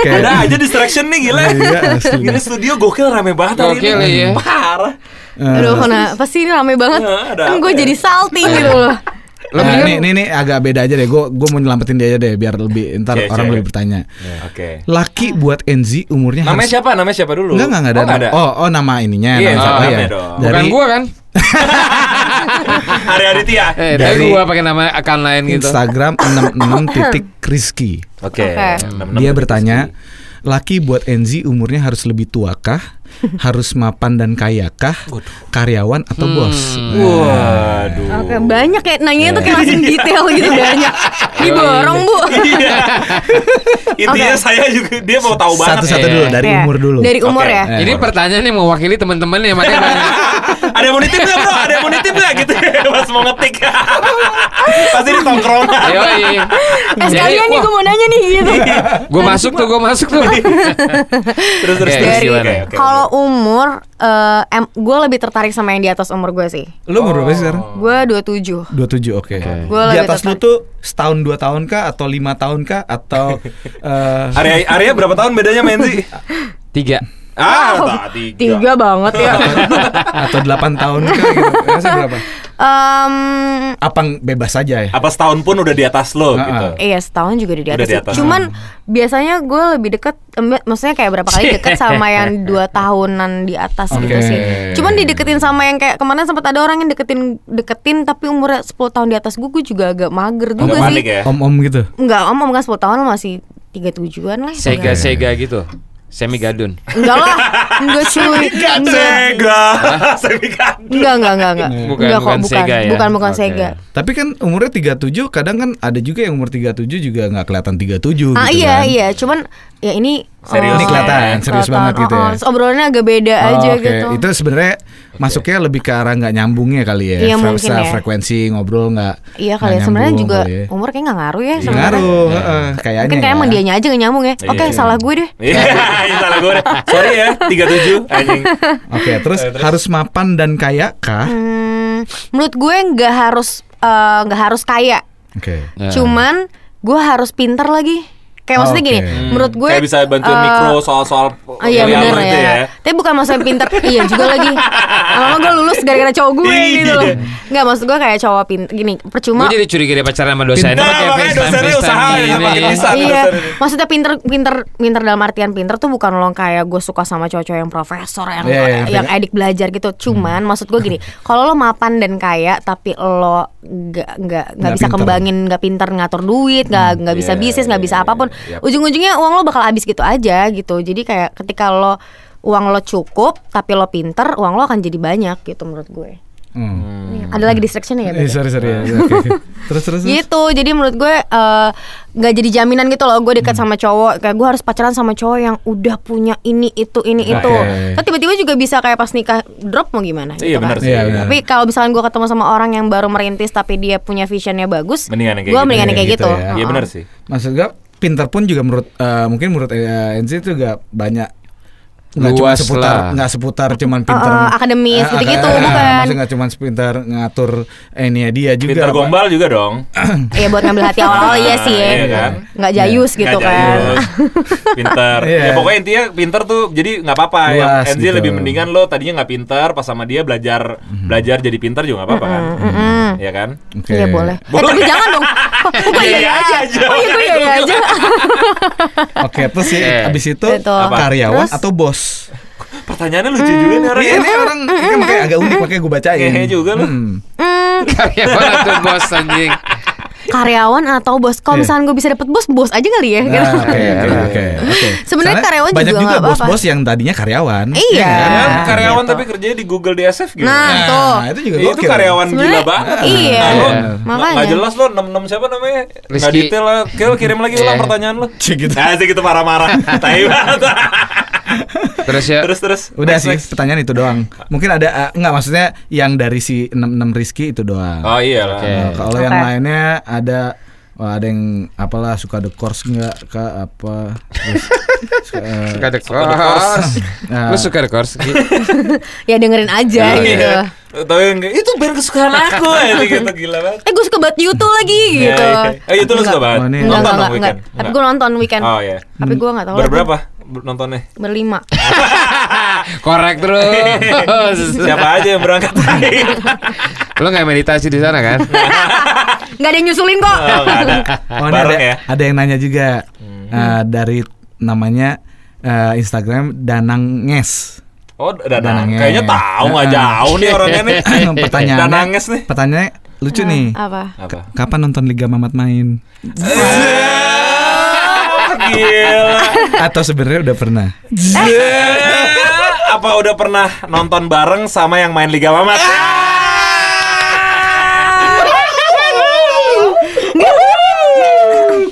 Oke. Ada aja distraction nih gila. Iya. Ini studio gokil rame banget hari Gokil, ini. iya. Parah. Aduh, kenapa sih ini rame banget? Ada Kan gue ya? jadi salting gitu loh. Nah, nih, nih, nih agak beda aja deh. Gue gue mau nyelamatin dia aja deh biar lebih ntar orang oke. lebih bertanya. Oke. Laki buat Enzi umurnya Namanya harus siapa? Namanya siapa dulu? Enggak enggak enggak ada. Oh, ada. Oh, oh nama ininya. Iya, nama siapa namanya ya? Bukan Dari gua kan? Hari Aditya. Eh, Dari- tapi gua pakai nama account lain gitu. Instagram 66 titik Rizky. Oke. Dia bertanya, laki buat Enzi umurnya harus lebih tua kah? harus mapan dan kaya kah? Karyawan atau bos? Hmm. Waduh. Oke, banyak kayak nanya tuh kayak langsung detail gitu banyak. Diborong, Bu. Iya. Intinya Oke. saya juga dia mau tahu banget. Satu-satu Iya. dulu dari Oke. umur dulu. Dari umur Oke. ya. Eh. Ini pertanyaan yang mewakili teman-teman ya makanya banyak. Ada yang mau nitip nggak bro? Ada yang mau nitip nggak gitu? Pas mau ngetik. Pasti di tongkrongan. Ayo, iya. Eh sekalian nih gue mau nanya nih gitu. Gue masuk tuh, gue masuk tuh. Terus terus. Dari gimana? Oke, oke, kalau umur eh em, gue lebih tertarik sama yang di atas umur gue sih. Lu umur berapa sih sekarang? Gue 27. 27 oke. Gua Di lebih atas lu tuh setahun dua tahun kah atau lima tahun kah atau eh, Arya Arya berapa tahun bedanya main sih? Tiga. Ah, Wow, tiga. Tiga banget ya. atau delapan tahun kah gitu? Rasa berapa? Em, Apa bebas saja ya? Apa setahun pun udah di atas lo Ah, gitu. Iya setahun juga di Udah atas, di sih. atas. Cuman biasanya gue lebih deket em, Maksudnya kayak berapa kali deket sama yang dua tahunan di atas gitu Oke. sih Cuman dideketin sama yang kayak kemarin sempat ada orang yang deketin Deketin tapi umurnya 10 tahun di atas gue Gue juga agak mager juga Agak sih ya. Om-om gitu. Enggak om om kan 10 tahun masih tiga tujuan lah Sega Sega gitu. Semi gadun. Enggak lah Enggak cuy Enggak Sega. Sega. Enggak enggak enggak enggak Bukan, Enggak kok bukan bukan Sega ya? Bukan bukan Oke. Sega Tapi kan umurnya 37 kadang kan ada juga yang umur 37 juga nggak kelihatan 37 Ah gitu iya kan. iya Cuman ya ini Serius. Ini kelihatan, serius kelihatan. banget gitu Oh, ya. oh, terus obrolannya agak beda Oh, aja oke. gitu Itu sebenarnya masuknya lebih ke arah nggak nyambungnya kali ya. Iya, Fre- mungkin ya. Frekuensi ngobrol nggak. Iya kali ya sebenarnya juga kali ya. umur kayak nggak ngaruh ya Iya, ngaruh, heeh, kayaknya. Mungkin kayak ya. emang dianya aja nggak nyambung ya. Oke Iya. salah gue deh. Iya, salah gue. deh. Sorry ya, 37 anjing. Oke, terus harus mapan dan kaya kah? Hmm, menurut gue nggak harus eh, nggak harus kaya. Oke. Ya. Cuman gue harus pinter lagi. Kayak maksudnya gini, Oke. menurut gue Kayak bisa bantuin eh, mikro soal-soal Oh iya bener lo itu ya. Tapi bukan maksudnya pinter Iya juga lagi Lama gue lulus gara-gara cowok gue gitu loh Iya. Nggak maksud gue kayak cowok pinter Gini percuma Gue jadi curiga dia pacaran sama dosen. Nah, makanya dosennya usaha ya, bisa. Iya, maksudnya pinter, pinter, pinter dalam artian pinter tuh bukan lo kayak gue suka sama cowok-cowok yang profesor yang Iya, iya, yang edik belajar gitu. Cuman maksud gue gini, kalau lo mapan dan kaya tapi lo nggak nggak nggak bisa pinter. kembangin, nggak pinter ngatur duit, nggak nggak bisa Iya, bisnis, nggak iya, bisa iya, apa pun, iya. ujung-ujungnya uang lo bakal habis gitu aja gitu. Jadi kayak ketika lo uang lo cukup tapi lo pinter, uang lo akan jadi banyak gitu menurut gue. Hmm. Nih, Ada lagi distraction ya? Eh, berarti? sorry sorry ya. Oke, oke. Terus terus. terus. gitu jadi menurut gue eh, nggak jadi jaminan gitu loh gue dekat Hmm. sama cowok kayak gue harus pacaran sama cowok yang udah punya ini itu ini Oke. itu kan tiba-tiba juga bisa kayak pas nikah drop mau gimana Iya, gitu benar kan sih. Iya, benar. tapi kalau misalnya gue ketemu sama orang yang baru merintis tapi dia punya visionnya bagus Mendingan kayak gue gitu. mendingan yang kayak Iya, gitu, gitu ya. Iya Heeh. benar sih. Maksud gue pinter pun juga menurut eh, mungkin menurut uh, Enzi itu juga banyak nggak cuma seputar lah. nggak seputar cuman pinter Uh, uh, akademis Eh, gitu-gitu, eh, bukan. maksudnya nggak cuma sepintar ngatur eh, ini ya dia juga Pintar gombal juga dong. Iya buat ngambil hati awal-awal iya sih ya Iya kan? nggak jayus gitu Nggak kan jayus. pinter. Iya. Ya pokoknya intinya pinter tuh jadi nggak apa-apa. Luas NZ gitu. lebih mendingan lo tadinya nggak pinter pas sama dia belajar belajar jadi pinter juga nggak apa-apa kan. Iya kan? Oke. Iya boleh. Eh, Boleh. tapi jangan dong. Oh, gue iya iya aja. Oh iya iya iya aja. Oke, terus sih abis itu karyawan atau bos? Pertanyaannya lucu juga nih orang Iya, ini orang ini makanya agak unik makanya gue bacain. Ngehe juga lu. Hmm. Karyawan atau bos anjing. karyawan atau bos kalau Iya. misalnya gue bisa dapet bos bos aja kali ya gitu. Nah, Oke, oke, oke, oke. Sebenarnya karyawan banyak juga juga bos-bos yang tadinya karyawan. Iya. Ya, kan? karyawan Gitu. tapi kerjanya di Google DSF gitu. Nah, tuh. itu juga itu karyawan gila Sebenarnya- banget. iya, Nah, lo makanya. nggak jelas lo nem nem siapa namanya? Nggak Rizky. detail lah. Kirim, kirim lagi ulang Iya. pertanyaan lo. Cik gitu. Nah, sih gitu marah-marah. Tai banget. Terus ya. terus terus. Udah Next, sih, next. pertanyaan itu doang. Mungkin ada eh, enggak maksudnya yang dari si 66 Rizky itu doang. Oh iya lah. Oke. Nah, kalau Oke. yang lainnya ada wah, ada yang apalah suka the course enggak kak apa terus suka, eh, Suka the Suka the course. course. Nah. Lu suka the course? Ya dengerin aja Iya. gitu. Tapi enggak, itu band kesukaan aku ya gitu gila banget. Eh gue suka banget YouTube lagi gitu. Ya, ya. Oh, itu lu suka banget. Oh, Enggak, Nonton enggak, enggak, enggak. weekend. Tapi gue nonton weekend. Oh ya. Tapi gue gak tahu lagi. Nontonnya? Berlima. Korek terus. Siapa aja yang berangkat? Lo nggak meditasi di sana kan? Gak ada yang nyusulin kok. Oh, ada. Oh, ada, ya. ada yang nanya juga Eh, dari namanya eh, Instagram Dananges. Oh, Danang. Dananges. Kayaknya tahu nggak Ah. jauh nih orangnya nih. pertanyaannya, Dananges nih. pertanyaannya lucu nih. Apa? Apa? Kapan nonton Liga Mamat main? Gila. Atau sebenarnya udah pernah? Apa udah pernah nonton bareng sama yang main Liga Mamat?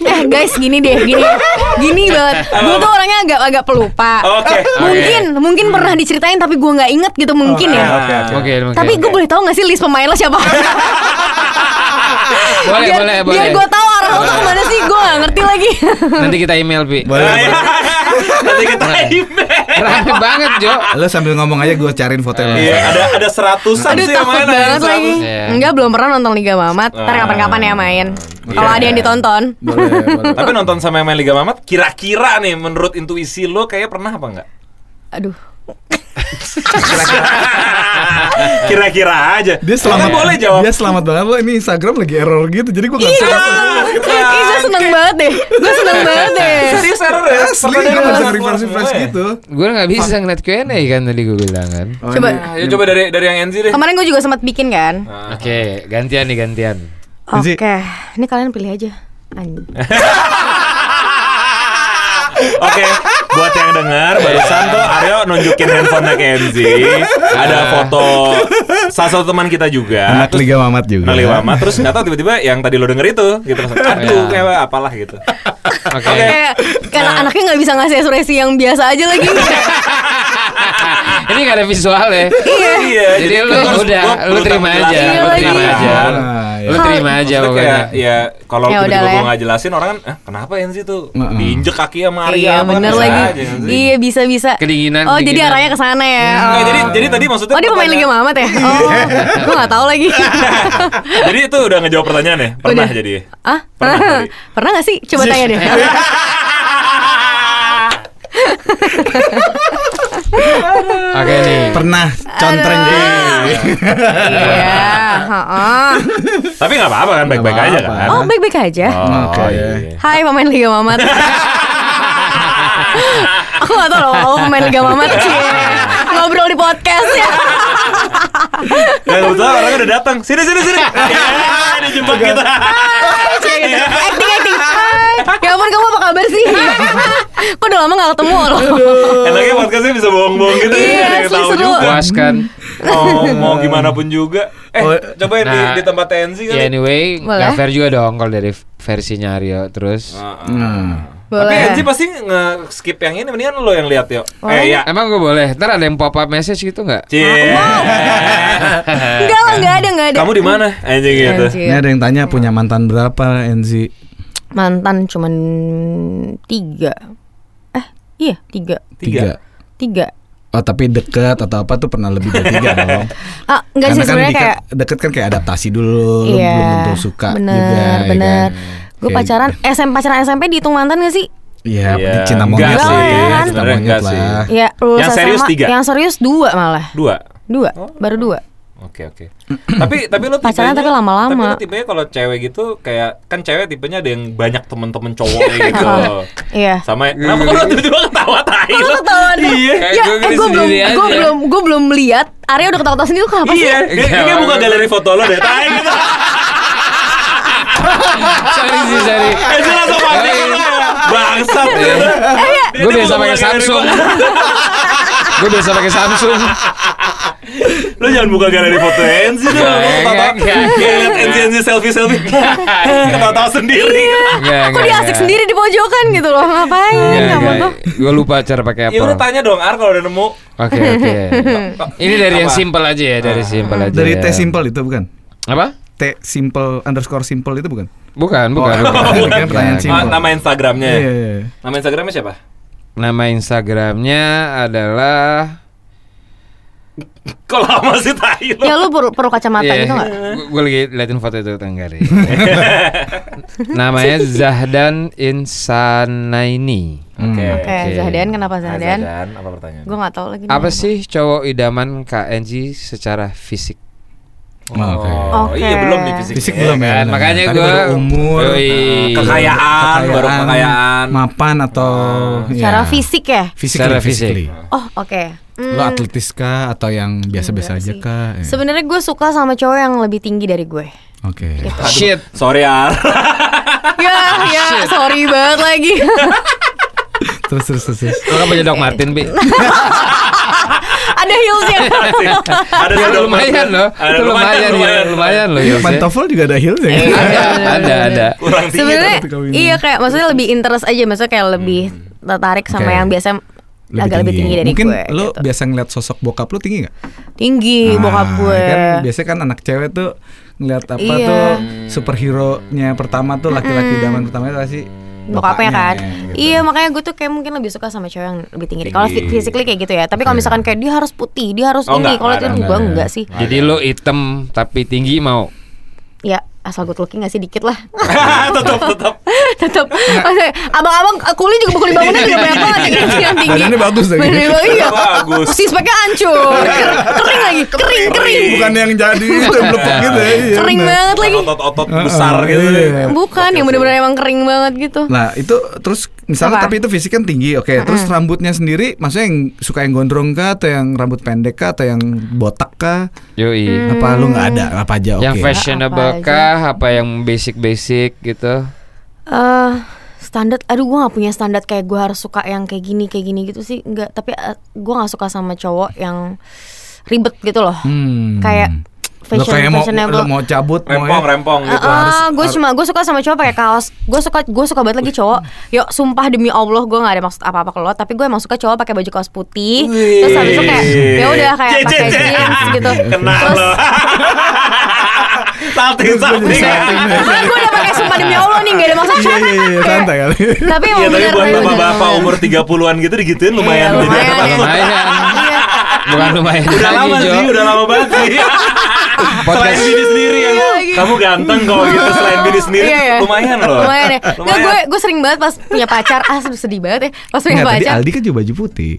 Eh guys gini deh gini Gini banget Gue tuh orangnya agak agak pelupa Oke. Mungkin Mungkin pernah diceritain Tapi gue gak inget gitu Mungkin ya Oke, oke. Oke, oke. Tapi gue boleh tahu gak sih list pemain lo siapa? Boleh, biar, boleh, boleh. Biar gue Nanti kita email, Pi. Boleh. boleh. Nanti kita email. Rame banget, Jo. Lo sambil ngomong aja gue cariin foto lo. Iya, ada ada seratusan Aduh sih yang main. ada banget seratus. lagi Iya. Enggak belum pernah nonton Liga Mamat Ntar Ah. kapan-kapan ya main Kalau Iya. ada yang ditonton Boleh, boleh. Tapi nonton sama yang main Liga Mamat, kira-kira nih menurut intuisi lo kayak pernah apa enggak? Aduh Kira-kira aja. Dia selamat Kan boleh jawab. Dia selamat banget lo ini Instagram lagi error gitu. Jadi gue gak bisa. Ih gue seneng banget deh Gue seneng banget deh Serius error ya? Asli gue keluar bisa refresh refresh ya? gitu. Gue nggak bisa ngeliat Q&A kan tadi gue bilang kan. Oh, Coba. Ya coba dari dari yang NZ deh. Kemarin gue juga sempat bikin kan Oke, gantian nih gantian. Oke Ini kalian pilih aja Anjing. Oke, buat yang dengar barusan tuh Aryo nunjukin handphonenya ke NZ. Ada foto salah satu teman kita juga. Anak Terus- Liga Mamat juga. Anak Liga Mamat terus nggak tahu tiba-tiba yang tadi lo denger itu gitu. Aduh, Iya. kayak apalah gitu. Oke. Kayak Karena anaknya gak bisa ngasih ekspresi yang biasa aja lagi Ini gak ada visual ya. Iya, Jadi lu udah gua lu perlu terima aja. Iya lu terima aja. Iya. Lu terima aja pokoknya. ya kalau tiba-tiba gue ya. nggak jelasin orang kan, eh, kenapa NZ tuh diinjek kaki sama Arya Iya bener lagi. Iya bisa bisa Kedinginan, Oh jadi arahnya ke sana ya Oh. jadi jadi tadi maksudnya Oh dia pemain Liga Mamat ya Oh Gue gak tahu lagi jadi itu udah ngejawab pertanyaan ya? Pernah jadi? Ah Pernah. Pernah gak sih? Coba tanya deh Oke nih. Pernah contreng. Iya heeh. Tapi nggak apa-apa kan, baik-baik aja kan? Oh baik-baik aja Oh, Oke. iya. Hai pemain Liga Mamat Aku gak tau loh pemain Liga Mamat Cie. Ngobrol di podcast ya Nah, kebetulan orangnya udah datang. Sini sini sini. Ya, dijebak kita. Cie, gitu. Acting acting Ya ampun kamu apa kabar sih Kok udah lama gak ketemu loh Enaknya podcastnya bisa bohong-bohong gitu Iya, ya, ada yang tahu juga. Puas kan? Mau mau gimana pun juga. Eh, Oh, cobain di, nah. di tempat TNC kali. Ya anyway, Boleh. nggak fair juga dong kalau dari versinya Aryo terus. Ah, ah. Hmm. Tapi Boleh. NC pasti nge-skip yang ini mendingan lo yang lihat yuk. Boleh. Eh ya. Emang gue boleh? Ntar ada yang pop up message gitu nggak? Cie. Enggak lah gak ada gak ada Kamu di mana? Anjing gitu. Anjir. Ini ada yang tanya punya mantan berapa Enzi? Mantan cuman tiga Eh iya tiga Tiga. Tiga Oh tapi deket atau apa tuh pernah lebih dari tiga dong. Ah enggak sih Karena kan sebenarnya deket, kayak deket kan kayak adaptasi dulu, lu Iya belum tentu suka bener, juga. ya Bener kan? Gue pacaran SM pacaran SMP dihitung mantan gak sih? Iya, Iya, cinta enggak monyet sih, lah, kan? cinta monyet enggak sih. lah. Ya Yang serius SMA, tiga? Yang serius dua malah Dua. Dua Baru dua Oke oke. tapi tapi lo Pacaran tapi lama-lama. Tapi lo tipenya kalau cewek gitu kayak kan cewek tipenya ada yang banyak temen-temen cowoknya gitu. Iya Sama kenapa lo tiba-tiba ketawa tai lo? ketawa? Iya. Ya, gue eh, gue belum, gue belum, gue belum melihat. Arya udah ketawa-tawa sendiri, lu kenapa sih? Iya, kayak buka galeri foto lo deh, tai gitu. sorry sih, sorry. Eh, dia langsung panik. Bangsat gitu. Eh, iya. Dia Gue tuh biasa pakai Samsung. Gue biasa pakai Samsung. Lo jangan buka galeri foto Enzi dong. Enggak, Lo ketawa. enggak, enggak. Kayak liat Enzi Enzi selfie selfie. Ketawa-tawa sendiri. Enggak, Kok dia asik sendiri di pojokan gitu loh, ngapain? Kamu tuh? Gue lupa cara pakai apa. Ya udah tanya dong Ar kalau udah nemu. Oke oke. Ini dari yang simple aja ya, dari simple aja. Dari ya. T simple itu bukan? Apa? T simple underscore simple itu bukan? Bukan, bukan. Oh, bukan. bukan. Pertanyaan Bukan. simple. Ah, nama Instagramnya. Iya, ya? iya, iya. Nama Instagramnya siapa? Nama Instagramnya adalah Kok lama sih tai lo? Ya lu perlu, perlu kacamata Iya, gitu gak? Gue lagi liatin foto itu Tenggari. Namanya Zahdan Insanaini. Oke. Oke, Oke. Zahdan kenapa Nah, Zahdan? Zahdan, apa pertanyaan? Gue gak tahu lagi. Apa sih cowok idaman KNG secara fisik? Oh, Oke. Oh, iya belum nih fisik. Fisik belum ya. kan, makanya baru umur, Yoi. Kekayaan, baru kekayaan. mapan atau Secara ya, fisik ya? Physically, Secara fisik. Oh, oke. Hmm, Lo atletis kah atau yang biasa-biasa aja sih. kah? Ya. Sebenarnya gue suka sama cowok yang lebih tinggi dari gue. Oke. Shit. Sorry Ar. ya, ya, sorry banget lagi. Terus terus terus. terus. Lo kan punya Doc Martin, Bi. Ada heelsnya. Ada Ya, lumayan loh. Ada lumayan, ya, lumayan loh. Iya, Yose. pantofel juga ada heels ya. Ada, ada, ada. Tinggi. Sebenarnya iya kayak maksudnya lebih interest aja, maksudnya kayak lebih tertarik sama yang biasa agak lebih tinggi dari Mungkin gue. lo gitu. biasa ngeliat sosok bokap lo tinggi gak? tinggi bokap gue. Kan biasanya kan anak cewek tuh ngeliat apa Iya. tuh superhero-nya pertama tuh laki-laki idaman pertama itu pasti bokapnya kan gitu. iya makanya gue tuh kayak mungkin lebih suka sama cowok yang lebih tinggi kalau Tinggi. physically kayak gitu ya tapi kalau misalkan kayak dia harus putih dia harus Oh, ini kalau itu gue enggak, enggak enggak. sih Jadi lo hitam tapi tinggi mau? ya asal good looking gak sih? Dikit lah. Tetap tetap. tetap Maksudnya, abang-abang eh, kuli juga kuli bangunan juga banyak banget yang, yang tinggi. Badannya bagus lagi. Badannya bagus, iya. Bagus. sispeknya hancur. Ker- kering lagi. Kering. Kering bukan yang jadi itu yang melepek gitu ya. iya, kering banget lagi. Otot-otot besar gitu. iya. bukan yang bener-bener emang kering banget gitu. Nah itu terus misalnya Apa? tapi itu fisik kan tinggi, oke. Terus rambutnya sendiri, maksudnya yang suka yang gondrong kah atau yang rambut pendek kah atau yang botak kah? Yoi. Hmm. Apa lu nggak ada apa aja? Oke. Yang fashionable Apa aja. kah? Apa yang basic-basic gitu? eh standar aduh gue gak punya standar kayak gue harus suka yang kayak gini kayak gini gitu sih enggak tapi eh, gue gak suka sama cowok yang ribet gitu loh Hmm. kayak Lo fashion kayak mau, fashionable lo mau cabut, mau Rempong rempong gitu. Ah, gue cuma gue suka sama cowok pakai kaos. Gue suka gue suka banget lagi cowok. Yuk, sumpah demi Allah gue nggak ada maksud apa-apa ke lo, tapi gue emang suka cowok pakai baju kaos putih. Terus habis itu kayak ya udah kayak pakai jeans gitu. Kena Terus lo. Salting salting. kan gue udah pakai sumpah demi Allah nih nggak ada maksud Iya cowok. iya iya santai kali. Tapi Iya emang tapi bener buat bapak-bapak umur 30-an gitu digituin lumayan. Iya, lumayan ya. Iya. Bukan lumayan Udah lama sih, udah lama banget sih. Selain Bini sendiri yang Iya, kamu ganteng kok gitu selain Bini sendiri Iya, iya. lumayan loh. Lumayan ya. Nggak, gue gue sering banget pas punya pacar. Ah sedih, banget ya. Pas punya Nggak, tadi pacar. Aldi kan juga baju putih.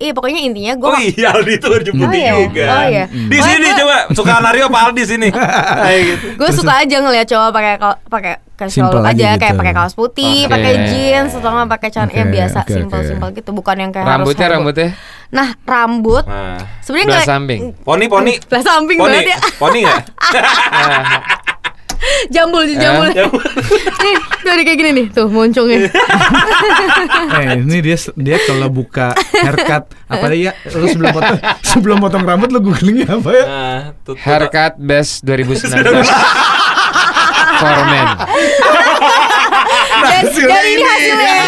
Iya pokoknya intinya gue Oh iya Aldi tuh baju putih iya. juga. Oh, iya. Di Oh, sini gua- coba suka Nario apa Aldi sini. Kayak gitu. gue suka aja ngeliat cowok pakai pakai casual aja aja kayak gitu. pakai kaos putih, Oke. pakai jeans atau nggak pakai celana ya Oke, biasa oke. simple gitu, bukan yang kayak Rambutnya harus rambutnya Nah rambut Nah, sebenarnya belah nggak samping. poni poni. belah samping Poni, banget ya. poni nggak? jambul jambul. nih tuh ada kayak gini nih tuh moncongnya. Eh ini dia dia kalau buka haircut apa ya? Lu sebelum potong sebelum potong rambut lu googlingnya apa ya? Nah, Haircut Best 2019 For men dan, dan ini ini. hasilnya.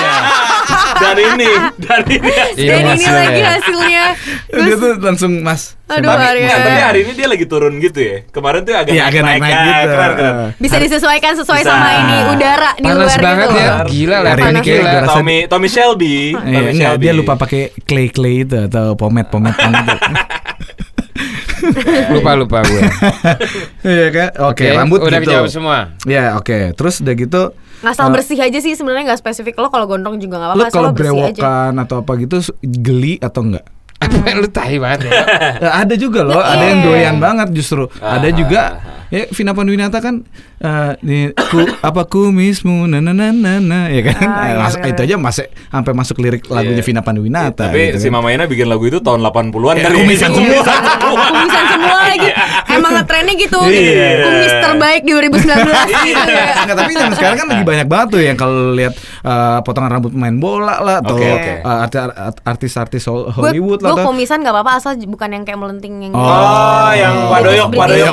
Dan ini, dan ini. Iya, Dan ini lagi hasilnya. Dia tuh langsung mas. Aduh, tapi, Arya. nggak, tapi hari ini dia lagi turun gitu ya. Kemarin tuh agak Iya agak naik-naik ya, gitu. Keren, keren. Bisa disesuaikan sesuai Bisa. sama ini udara di Panas luar banget gitu. ya. Gila lah Hari ini kayak gila. Tommy Tommy Shelby. Iya, Tommy enggak, Shelby. dia lupa pakai clay clay itu atau pomade pomade gitu. Lupa lupa gue Iya kan? Oke, rambut Udah gitu. semua Ya, oke. Terus udah gitu Ngasal eh, bersih aja sih sebenarnya nggak spesifik lo kalau gondrong juga nggak apa-apa asal kalau lo bersih aja. brewokan atau apa gitu geli atau enggak? Apa lu tahi banget ya ada juga loh, ada yang Iya. doyan banget justru. Ada Ah. juga ya Vina Panduwinata kan eh nih, ku, apa kumismu na na na na na ya kan. Ah, iya, mas- benar. itu aja masih sampai masuk lirik lagunya Iya. Vina Panduwinata Tapi gitu si kan. Mama Ina bikin lagu itu tahun 80-an Ya, kali. kumisan semua. kumisan semua lagi emang ngetrennya gitu Iya. kumis terbaik 2019 gitu ya Enggak, tapi yang sekarang kan lagi banyak banget tuh yang kalau lihat eh, potongan rambut pemain bola lah atau Oke, oke. eh, arti- art- artis-artis Hollywood lah gue kumisan nggak apa-apa asal bukan yang kayak melenting yang Oh, yang padoyok, British, padoyok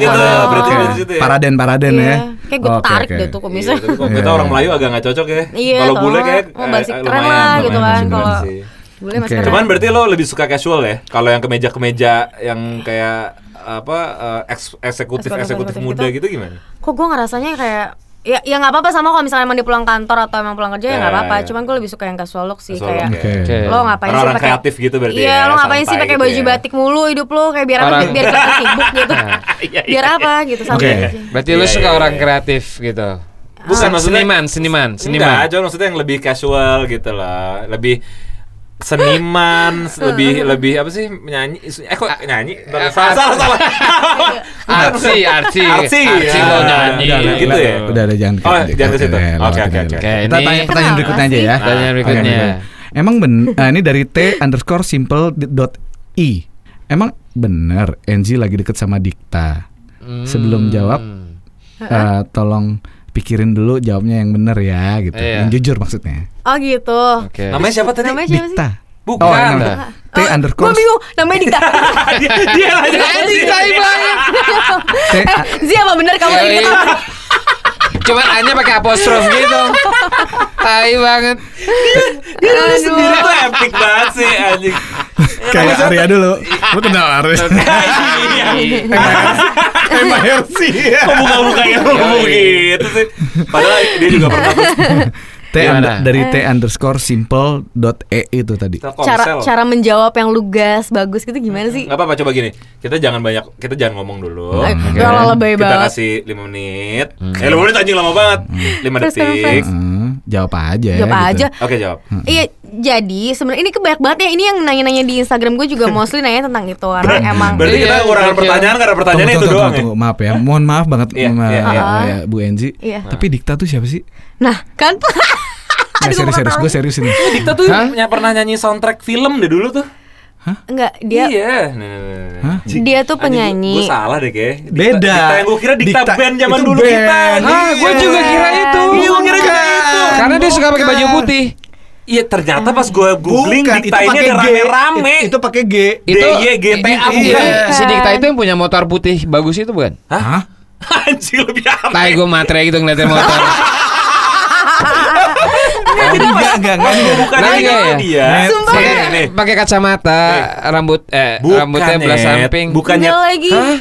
British, gitu, padoyok. British Oke. British itu ya. Paraden paraden Iya. ya. kayak gue Oke, tarik oke. deh tuh Iya, kumisnya tapi kok Iya. kita orang Melayu agak nggak cocok ya. Iya, Kalau bule kayak Oh, basic eh, keren lumayan, lah gitu lumayan, kan, kalau- sih. boleh mas Oke. keren. Cuman berarti lo lebih suka casual ya? Kalau yang kemeja-kemeja yang kayak apa eh, eks- eksekutif Eksekutif- eksekutif eksekutif muda gitu. gitu gimana? kok gue ngerasanya kayak Ya, ya nggak apa-apa sama kalau misalnya emang dia pulang kantor atau emang pulang kerja ya nggak Ya, apa-apa. ya. Cuman gue lebih suka yang casual look sih Casual kayak Oke. Oke. lo ngapain sih Orang-orang pakai kreatif gitu berarti Iya, ya, lo ngapain sih pakai gitu baju ya. batik mulu hidup lo kayak biar apa Orang- biar kelihatan sibuk gitu. Iya, biar iya. apa gitu santai Oke. aja. Berarti Iya, lu suka iya, orang iya. kreatif gitu. Bukan Se- maksudnya seniman, seniman, Enggak, seniman. cuma maksudnya yang lebih casual gitu lah, lebih seniman, lebih lebih apa sih nyanyi? Eh kok nyanyi? Eh, Salah salah salah. Artsy. Artsy, Artsy ya. lo nyanyi. Udah, udah, gitu ya? Udah, udah jangan Oh, jangan ke situ. Oke, Oke, oke, Kita ini- tanya pertanyaan berikutnya aja ya. Pertanyaan berikutnya. Emang ben, ah, ini dari t underscore simple dot i. Emang bener Enzi lagi deket sama Dikta. Sebelum jawab, eh, tolong pikirin dulu jawabnya yang bener ya, gitu. Iya. Yang jujur maksudnya. Oh gitu. Oke. Namanya siapa tadi? Namanya siapa sih? Dikta. Bukan. Oh. Nah. T underscore Gue bingung namanya Dikta. dia dia aja. Anjing tai banget. T a- Zi apa bener kamu lagi Yoi. Dikta? Cuman hanya pakai apostrof gitu. Tai banget. Sendiri tuh epic banget sih anjing. kayak Arya dulu. Lu kenal Arya? Iya. Emma Hersi. Kok buka-buka yang ngomong gitu sih? Padahal dia juga pernah T under- dari T underscore simple dot e itu tadi. Cara cara menjawab yang lugas bagus gitu gimana sih? Nggak apa-apa coba gini. Kita jangan banyak kita jangan ngomong dulu. Eh, Allah lebay Kita banget. kasih 5 menit. Eh 5 menit anjing lama banget. 5 Terus sekarang, detik. Friends. Heeh, jawab aja. Jawab gitu. aja. Oke, jawab. Iya, jadi sebenarnya ini kebanyak banget ya. Ini yang nanya-nanya di Instagram gue juga mostly nanya tentang itu karena emang Berarti kita Iya, kekurangan iya. pertanyaan karena pertanyaannya itu tunggu, doang tunggu, ya. Maaf ya, mohon maaf banget Iya, iya, ya, iya. ya, Bu Enzi. Iya. Tapi Dikta tuh siapa sih? Nah, kan Nggak Aduh, serius serius, gue serius ini. Dikta tuh Hah? ny- pernah nyanyi soundtrack film deh dulu tuh. Enggak, dia Iya. Nih, nih, nih. Hah? dia tuh penyanyi. Gue salah deh kayak. Beda. Dikta yang gue kira Dikta, Dikta- band zaman itu dulu band. kita. Ah, gue Iya. juga kira itu. Iya, gue kira juga itu. Karena dia suka pakai baju putih. Iya, ternyata pas gue googling Bukan, Dikta ini pakai ada G. rame-rame. Itu, itu pakai G. Itu DYGTA Iya. bukan? Si Dikta itu yang punya motor putih bagus itu bukan? Hah? Anjing lebih aneh. Tai gue matre gitu ngeliatin motor. Oh, enggak, enggak, enggak, enggak. Bukan Nah, iya. dia. Sumpah. Nih, Pakai kacamata, rambut eh Bukan, rambutnya belah samping. Bukannya lagi. Hah?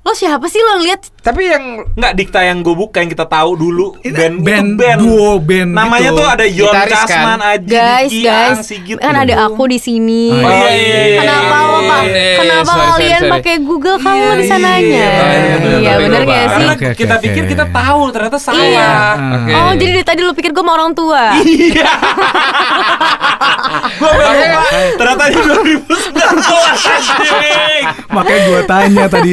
Lo siapa sih lo ngeliat? Tapi yang Enggak Dikta yang gue buka yang kita tahu dulu Itu band band, itu band duo band namanya gitu. tuh ada Yon Gitaris kan? Kasman Aji Guys, Diki, guys, Sigit kan gitu. ada aku di sini. Oh, iya, iya, iya, Kenapa iya, lo iya, pak? iya, Kenapa sorry, kalian pakai Google? Kamu Iya, bisa iya, nanya. iya, Iya, bener, gak Karena sih? Oke, kita pikir kita tahu ternyata salah Iya. Oke. Oh, jadi dari tadi lo pikir gue mau orang tua? Iya. Gue lupa ternyata di 2019 anjing. Makanya gue tanya tadi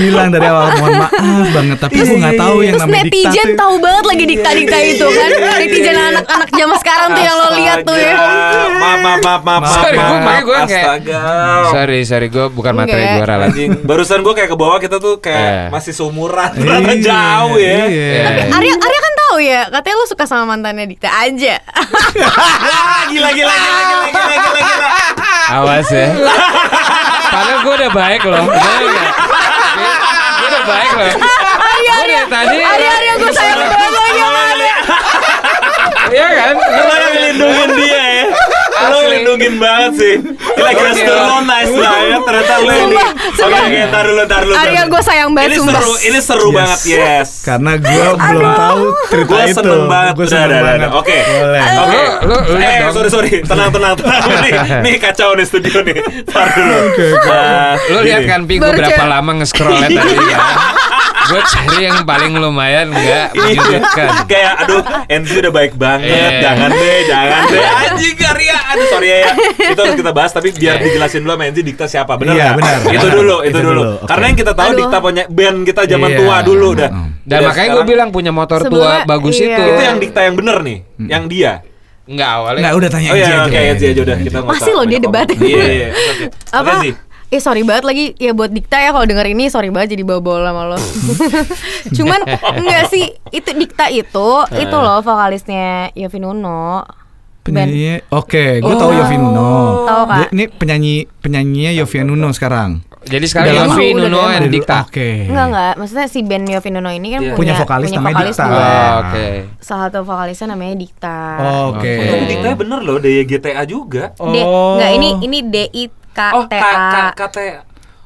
bilang dari awal mohon maaf banget tapi gue nggak tahu yang Terus namanya Dikta netizen tahu banget lagi dikta-dikta itu kan Netizen anak-anak zaman sekarang tuh yang lo lihat tuh ya. Maaf, maaf, maaf, maaf, maaf. Sorry, makanya gua kayak- Astaga. Sorry, sorry gue bukan materi gue ralat. Anjing, barusan gue kayak ke bawah kita tuh kayak masih seumuran, ternyata Iya, jauh ya. iya. Tapi Arya, Arya kan tahu ya Katanya lo suka sama mantannya Dikta aja gila, gila, gila, gila, gila, gila, gila. Awas ya. Padahal gue udah baik loh. Bener nggak? Gue udah baik loh. Arya, dari tadi. Arya, Arya gue sayang banget lagi sama Arya Iya kan? Yang ngelindungin dia ya ngelindungin banget sih. Kira-kira Oke. lo nice lah ya. Ternyata lo ini. Oke ntar dulu ntar dulu Arya, ntar dulu. gue sayang banget, Ini seru Ini seru Yes. banget yes. Karena gue belum tahu cerita Gue itu. seneng banget Gue seneng banget. Oke. Oke. Lu- lu- lu Eh sorry sorry. Tenang tenang tenang. Nih, nih kacau nih studio nih. Ntar dulu. Nah, Lu lihat kan Pi gue berapa lama nge-scrollnya tadi kan Gue cari yang paling lumayan nggak Iya. menyudutkan. Kayak aduh Enzi udah baik banget. Iya. Jangan deh Jangan deh. Anjing Arya. Aduh sorry ya ya Itu harus kita bahas Tapi biar dijelasin dulu sama Enzi Dikta siapa Bener Iya, benar. Itu Benar. dulu Itu Itu dulu dulu, oke. Karena yang kita tahu Aduh. Dikta punya band kita zaman Iya. tua dulu udah. Dan Udah makanya gue bilang punya motor tua Sebelumnya, bagus iya. itu Itu yang Dikta yang bener nih Yang dia Enggak awalnya Nggak udah tanya Oh Enzi iya aja. oke Enzi aja udah Kita nggak Masih loh dia debat. Iya iya. Apa? Eh sorry banget lagi ya buat Dikta ya kalau denger ini sorry banget jadi bawa-bawa sama lo. Cuman enggak sih itu Dikta itu itu loh vokalisnya Yovie Nuno. Penyanyi, oke, gue Oh. tahu Yofi Nuno. Tahu, Kak. Dia- Ini penyanyi penyanyinya Yofi Nuno sekarang. Jadi sekarang Udah. Yofi Nuno dulu- Dikta Oke. Enggak enggak, maksudnya si band Yovie Nuno ini kan Iya. punya Punya vokalis namanya vokalis Dikta. Oh, Oke Salah satu vokalisnya namanya Dikta. Oke. Oke. Tapi Dikta bener loh Dia GTA juga D, enggak ini ini D I K Oh T K- K- A. KT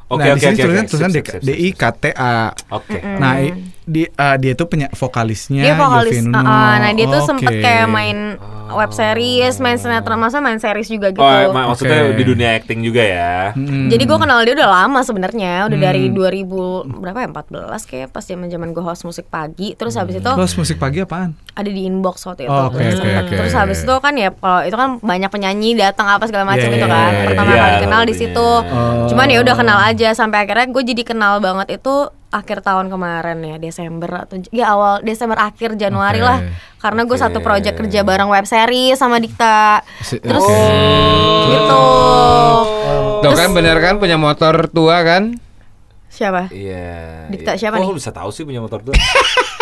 Oke, nah, oke, di sini oke, tulisan oke. tulisan D- D I K T A. Oke. Nah, di eh, dia tuh punya vokalisnya Dia vokalis. Yovie uh, Nuno. uh, nah dia tuh sempet Oke. kayak main web series, main sinetron, masa main series juga gitu. Oh, mak- maksudnya Oke. di dunia acting juga ya. Mm. Jadi gue kenal dia udah lama sebenarnya, udah dari Hmm. 2000 berapa ya 14 kayak pas zaman zaman gue host musik pagi. Terus habis itu Terus musik pagi apaan? ada di inbox waktu itu. Oh, oke, sempet- oke. Terus habis itu kan ya kalau itu kan banyak penyanyi datang apa segala macam Yeah, gitu yeah, kan. yeah, Pertama yeah. kali kenal di Iya, situ. Oh. Cuman ya udah kenal aja sampai akhirnya gue jadi kenal banget itu akhir tahun kemarin ya Desember atau ya awal Desember akhir Januari Oke. lah karena gue satu Oke. project kerja bareng web series sama Dikta Si- terus oke. gitu Tuh kan bener kan punya motor tua kan? Siapa Iya. Dikta iya. siapa Kok nih? lu bisa tahu sih punya motor tuh?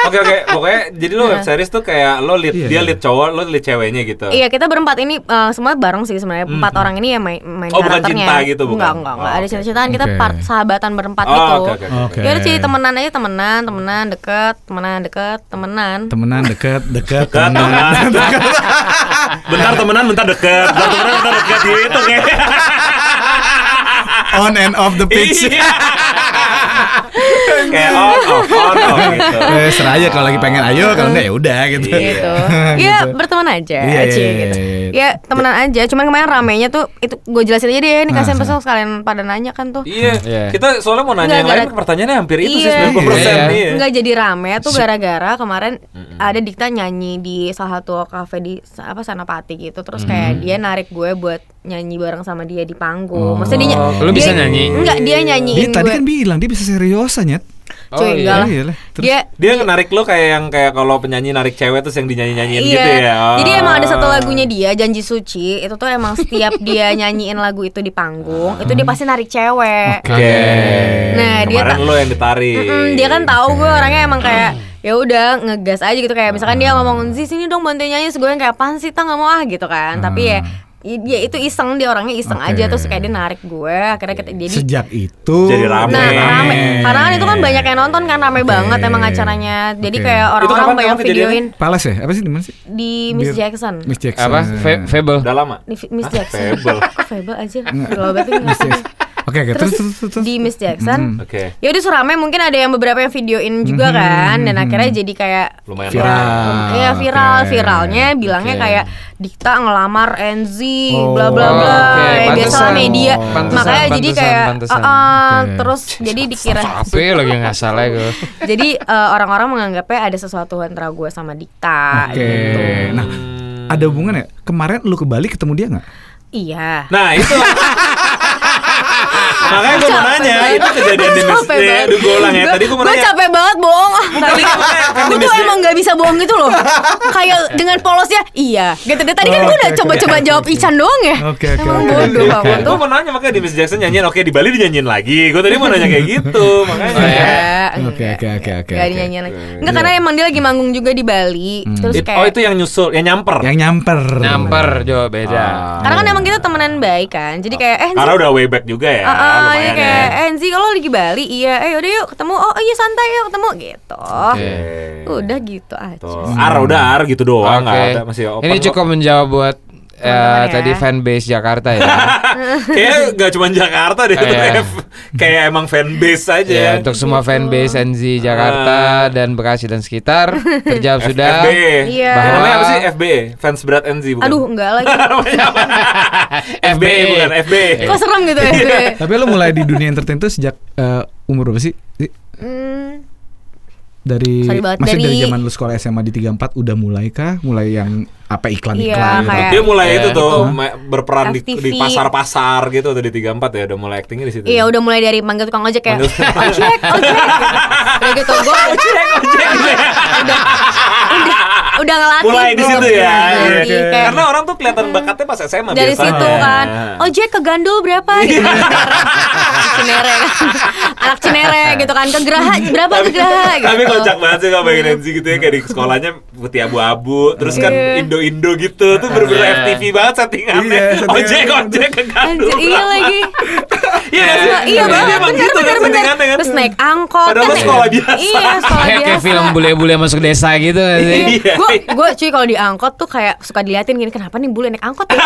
Oke oke, pokoknya jadi lu web series tuh kayak lo lead Iya, dia iya. lead cowok, lo lead ceweknya gitu. Iya kita berempat ini eh, semua bareng sih sebenarnya empat orang ini ya main, main Oh, bukan cinta gitu, bukan? Enggak enggak enggak Oh, ada cinta-cintaan kita Oke. part sahabatan berempat Oh, gitu. oke, oke, oke. Oke. Ya udah jadi temenan aja temenan temenan deket temenan deket temenan. Temenan deket, deket, Dekat, temenan. temenan. bentar temenan, bentar deket. Bentar temenan, bentar deket gitu kayak. On and off the pitch. Iya. kayak on off on off gitu. Eh, serah aja kalau lagi pengen ayo, kalau enggak ya udah gitu. Iya. gitu. Iya berteman aja, Iya, Ci, iya, gitu. iya. Ya temenan aja. Cuman kemarin ramenya tuh itu gue jelasin aja deh. Ini kasihan Ah, besok sekalian pada nanya kan tuh. Iya, Iya. kita soalnya mau nanya Enggak, yang lain, pertanyaannya hampir itu sih Iya. 90% Iya. iya. Enggak jadi rame tuh gara-gara kemarin ada Dikta nyanyi di salah satu kafe di apa Sanapati gitu. Terus kayak dia narik gue buat nyanyi bareng sama dia di panggung. Maksudnya dia Lu dia- bisa nyanyi? Enggak, dia Dia nyanyiin tadi gue. kan bilang dia bisa seriosa nyet. Cuy, Oh, enggak lah. Iya lah. Terus Dia Dia narik lo kayak yang kayak kalau penyanyi narik cewek terus yang dinyanyi-nyanyiin Iya. gitu ya. Oh. Jadi emang ada satu lagunya dia Janji Suci itu tuh emang setiap dia nyanyiin lagu itu di panggung itu dia pasti narik cewek. Oke. Nah, dia Kemarin ta- lo yang ditarik. Mm-mm, dia kan tahu gue orangnya emang kayak ya udah ngegas aja gitu kayak misalkan dia ngomong sih sini dong bantuin nyanyi gue yang kayak apaan sih tak nggak mau ah gitu kan tapi ya dia itu iseng dia orangnya iseng Oke. aja terus kayak dia narik gue akhirnya kita jadi sejak itu Jadi rame. Nah, Rame. rame. Karena kan itu kan banyak yang nonton kan rame banget emang acaranya. Jadi Oke. kayak orang-orang banyak videoin Palace ya? Apa sih di mana sih? di Miss Jackson. Miss Jackson. Apa? Fe- Fable. Udah lama. Di Miss? Jackson. Fable. Kok Fable aja? Miss Jackson. Oke, oke. Terus Terus terus terus. terus. di Miss Jackson. Hmm. Oke. Ya udah serame mungkin ada yang beberapa yang videoin juga kan dan akhirnya jadi kayak Lumayan Viral. lama. Iya viral, Oke. viralnya bilangnya Oke. kayak Dikta ngelamar Enzi, Oh. bla bla bla. Biasalah pantesan. media. Pantesan, Makanya jadi pantesan, kayak pantesan. "Ah, ah," Oke. terus jadi dikira Apa lagi nggak salah gue. jadi eh, orang-orang menganggapnya ada sesuatu antara gue sama Dikta Oke. gitu. Nah, ada hubungan ya? Kemarin lu ke Bali ketemu dia nggak? Iya. Nah itu Makanya gue mau nanya Itu kejadian di banget. Aduh gue ulang ya Tadi gue mau Gue nanya. capek banget bohong. Ah. Tapi kan gue tuh emang gak bisa bohong gitu loh. Kayak dengan polosnya Iya. Gitu deh Tadi kan gue udah coba-coba jawab Ican doang ya. Oke, oke, Emang oke, bodoh tuh Gue mau nanya makanya di Miss Jackson nyanyiin. Oke di Bali dinyanyiin lagi. Gue tadi mau nanya kayak gitu Makanya. Oh, ya. Enggak, Oke, oke, oke, oke, Gak dinyanyiin lagi. Enggak karena emang dia lagi manggung juga di Bali. Terus It- kayak Oh itu yang nyusul Yang nyamper? Yang nyamper. Nyamper Jo beda. Karena kan emang kita temenan baik kan. Jadi kayak eh Karena udah way back juga ya. Ah, ah, Lumayan ya ya kayak eh Enzi kalau lagi Bali iya eh udah yuk ketemu oh iya santai yuk ketemu gitu Oke. udah gitu aja Tuh. Ar udah ar gitu doang nggak ada masih open Ini kok. cukup menjawab buat eh, Teman-teman ya. tadi fanbase Jakarta ya. Kayaknya gak cuma Jakarta deh Iya. kayak, kayak emang fanbase aja ya, untuk semua fanbase NZ Jakarta dan Bekasi dan sekitar terjawab sudah. FB Iya. Yang namanya apa sih FB Fans berat NZ bukan aduh enggak lagi? FB bukan FB kok serem gitu ya gue? Tapi lu mulai di dunia entertain tuh sejak eh, umur berapa sih? Hmm, Dari masih dari, dari- zaman lu sekolah SMA di 34 udah mulai kah? Mulai yang apa iklan-iklan Iya, gitu? kayak- Dia mulai Iya. itu tuh Itu. ma- berperan di, FTV. di pasar-pasar gitu tuh di 34 ya udah mulai actingnya di situ. iya udah mulai dari manggil tukang ojek kayak Manggil- ojek ojek udah gitu gue ojek ojek udah udah udah ngelatih mulai di situ ya. Iya. kayak- Karena orang tuh kelihatan bakatnya pas SMA dari biasanya. situ kan ojek ke gandul berapa gitu Cinere anak Cinere gitu kan ke Geraha berapa ke Geraha gitu. Tapi kocak banget sih kalau bayangin Enzi gitu ya Kayak di sekolahnya putih abu-abu Terus kan Iya. Indo-Indo gitu Tuh bener-bener Iya. FTV banget settingannya Iya, settingan. Ojek, ojek ke Gandul Anjir, iya lagi. Iya? Iya, iya Dia banget, emang bener, gitu kan bener, bener. settingannya kan Terus naik angkot. Padahal kan sekolah biasa. Iya, sekolah Kayak biasa. kayak film bule-bule masuk desa gitu sih. Iya. gue gue cuy kalau di angkot tuh kayak suka diliatin gini kenapa nih bule naik angkot ya